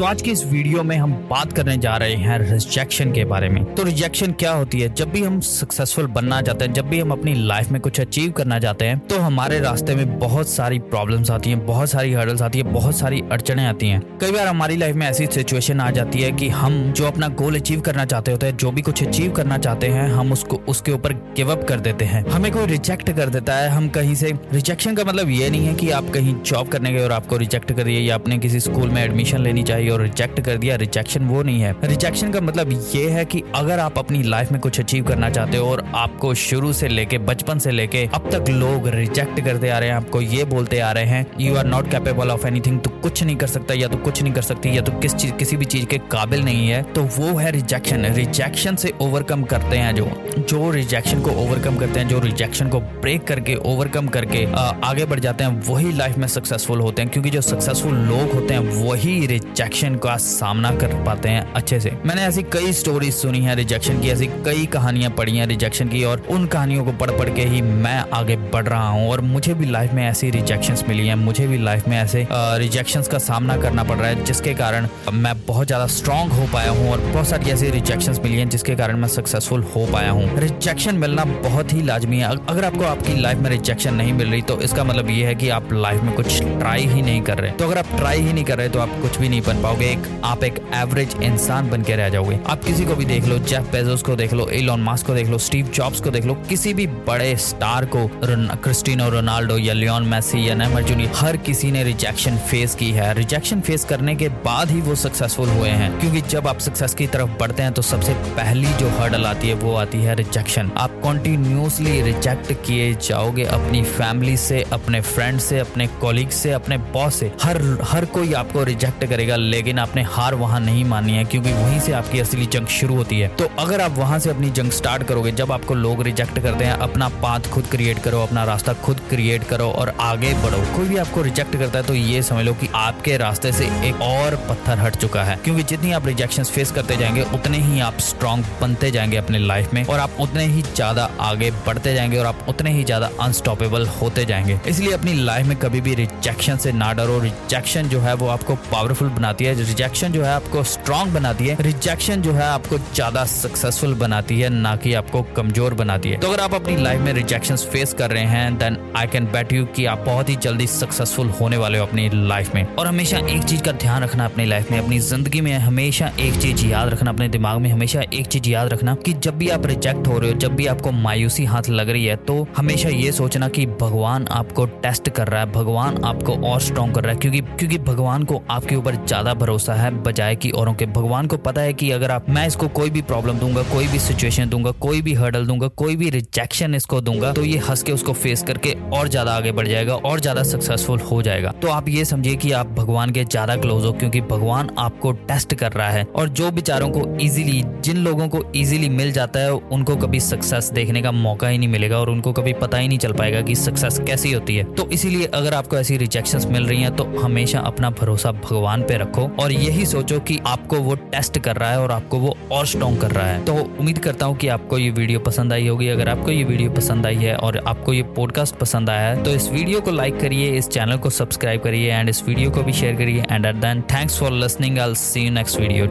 तो आज के इस वीडियो में हम बात करने जा रहे हैं रिजेक्शन के बारे में। तो रिजेक्शन क्या होती है? जब भी हम सक्सेसफुल बनना चाहते हैं, जब भी हम अपनी लाइफ में कुछ अचीव करना चाहते हैं तो हमारे रास्ते में बहुत सारी प्रॉब्लम्स आती हैं, बहुत सारी हर्डल्स आती है, बहुत सारी अड़चने आती हैं। कई बार हमारी लाइफ में ऐसी सिचुएशन आ जाती है कि हम जो अपना गोल अचीव करना चाहते होते हैं, जो भी कुछ अचीव करना चाहते हैं, हम उसको, उसके ऊपर गिव अप कर देते हैं। हमें कोई रिजेक्ट कर देता है, हम कहीं से रिजेक्शन का मतलब ये नहीं है कि आप कहीं जॉब करने गए और आपको रिजेक्ट करिए या आपने किसी स्कूल में एडमिशन लेनी चाहिए और रिजेक्ट कर दिया रिजेक्शन वो नहीं है। रिजेक्शन का मतलब ये है कि अगर आप अपनी लाइफ में कुछ अचीव करना चाहते हो और आपको शुरू से लेके, बचपन से लेके अब तक लोग रिजेक्ट करते आ रहे हैं, आपको ये बोलते आ रहे हैं you are not capable of anything तो कुछ नहीं कर सकता, या तो कुछ नहीं कर सकती, या तो किस चीज़, किसी भी चीज़ के काबिल नहीं है। तो वो है रिजेक्शन रिजेक्शन से ओवरकम करते हैं जो जो रिजेक्शन को ओवरकम करते हैं, जो रिजेक्शन को ब्रेक करके ओवरकम करके आगे बढ़ जाते हैं, वही लाइफ में सक्सेसफुल होते हैं। क्योंकि जो सक्सेसफुल लोग होते हैं, वही रिजेक्शन का सामना कर पाते हैं अच्छे से। मैंने ऐसी कई स्टोरीज सुनी है रिजेक्शन की, ऐसी कई कहानियाँ पढ़ी हैं रिजेक्शन की और उन कहानियों को पढ़ पढ़ के ही मैं आगे बढ़ रहा हूँ और मुझे भी लाइफ में ऐसी रिजेक्शन मिली है, मुझे भी लाइफ में ऐसे रिजेक्शन का सामना करना पड़ रहा है जिसके कारण मैं बहुत ज़्यादा स्ट्रांग हो पाया हूँ और बहुत सारी ऐसी रिजेक्शन मिली है जिसके कारण मैं सक्सेसफुल हो पाया हूँ। रिजेक्शन मिलना बहुत ही लाजमी है। अगर आपको आपकी लाइफ में रिजेक्शन नहीं मिल रही तो इसका मतलब ये है कि आप लाइफ में कुछ ट्राई ही नहीं कर रहे। तो अगर आप ट्राई ही नहीं कर रहे तो आप कुछ भी नहीं बन पाओगे एक, आप एक एवरेज इंसान बन के रह जाओगे। आप किसी को भी देख लो जेफ बेजोस को देख लो एलॉन मास्क को देख लो स्टीव जॉब्स को देख लो, किसी भी बड़े स्टार को क्रिस्टिनो रोनाल्डो या लियोन मैसी या नेमर जूनियर हर किसी ने रिजेक्शन फेस की है। रिजेक्शन फेस करने के बाद ही वो सक्सेसफुल हुए हैं। क्योंकि जब आप सक्सेस की तरफ़ बढ़ते हैं तो सबसे पहली जो हर्डल आती है, वो आती है रिजेक्शन आप कॉन्टिन्यूसली रिजेक्ट किए जाओगे अपनी फैमिली से, अपने फ्रेंड से, अपने कॉलीग से, अपने बॉस से। हर हर कोई आपको रिजेक्ट करेगा लेकिन आपने हार वहाँ नहीं मानी है, क्योंकि वहीं से आपकी असली जंग शुरू होती है। तो अगर आप वहाँ से अपनी जंग स्टार्ट करोगे, जब आपको लोग रिजेक्ट करते हैं, अपना पाथ खुद क्रिएट करो, अपना रास्ता खुद क्रिएट करो और आगे बढ़ो। कोई भी आपको रिजेक्ट करता है तो ये समझ लो कि आपके रास्ते से एक और पत्थर हट चुका है। क्योंकि जितनी आप रिजेक्शन फेस करते जाएँगे, उतने ही आप स्ट्रांग बनते जाएँगे अपने लाइफ में और आप उतने ही ज़्यादा आगे बढ़ते जाएँगे और आप उतने ही ज़्यादा अनस्टॉपेबल होते जाएँगे। इसलिए अपनी लाइफ में कभी भी रिजेक्शन से ना डरो। रिजेक्शन जो है, वो आपको पावरफुल बनाती है रिजेक्शन जो है आपको स्ट्रांग बनाती है रिजेक्शन जो है आपको ज़्यादा सक्सेसफुल बनाती है, ना कि आपको कमज़ोर बनाती है। तो अगर आप अपनी लाइफ में रिजेक्शन फेस कर रहे हैं then I can bet you कि आप बहुत ही जल्दी सक्सेसफुल होने वाले हो अपनी लाइफ में। और हमेशा एक चीज़ का ध्यान रखना अपनी लाइफ में, अपनी ज़िंदगी में हमेशा एक चीज़ याद रखना अपने दिमाग में, हमेशा एक चीज़ याद रखना कि जब भी आप रिजेक्ट हो रहे हो, जब भी आपको मायूसी हाथ लग रही है तो हमेशा ये सोचना कि भगवान आपको टेस्ट कर रहा है, भगवान आपको और स्ट्रॉन्ग कर रहा है, क्योंकि क्योंकि भगवान को आपके ऊपर ज़्यादा भरोसा है, बजाय कि औरों के। भगवान को पता है कि अगर आप, मैं इसको कोई भी प्रॉब्लम दूँगा, कोई भी सिचुएशन दूँगा, कोई भी हर्डल दूँगा, कोई भी रिजेक्शन इसको दूँगा तो ये हंस के उसको फेस करके और ज़्यादा आगे बढ़ जाएगा और ज़्यादा सक्सेसफुल हो जाएगा। तो आप ये समझिए कि आप भगवान के ज़्यादा क्लोज हो, क्योंकि भगवान आपको टेस्ट कर रहा है और जो बेचारों को इजीली जिन लोगों को इजीली मिल जाता है, उनको कभी सक्सेस देखने का मौका ही नहीं मिलेगा और उनको कभी पता ही नहीं चल पाएगा कि सक्सेस कैसी होती है। तो इसीलिए अगर आपको ऐसी रिजेक्शन मिल रही है तो हमेशा अपना भरोसा भगवान पे रखो और यही सोचो कि आपको वो टेस्ट कर रहा है और आपको वो और स्ट्रॉन्ग कर रहा है। तो उम्मीद करता हूँ कि आपको ये वीडियो पसंद आई होगी। अगर आपको ये वीडियो पसंद आई है और आपको ये पॉडकास्ट पसंद आया है तो इस वीडियो को लाइक करिए, इस चैनल को सब्सक्राइब करिए एंड इस वीडियो को भी शेयर करिए। And at then thanks for listening I see you next video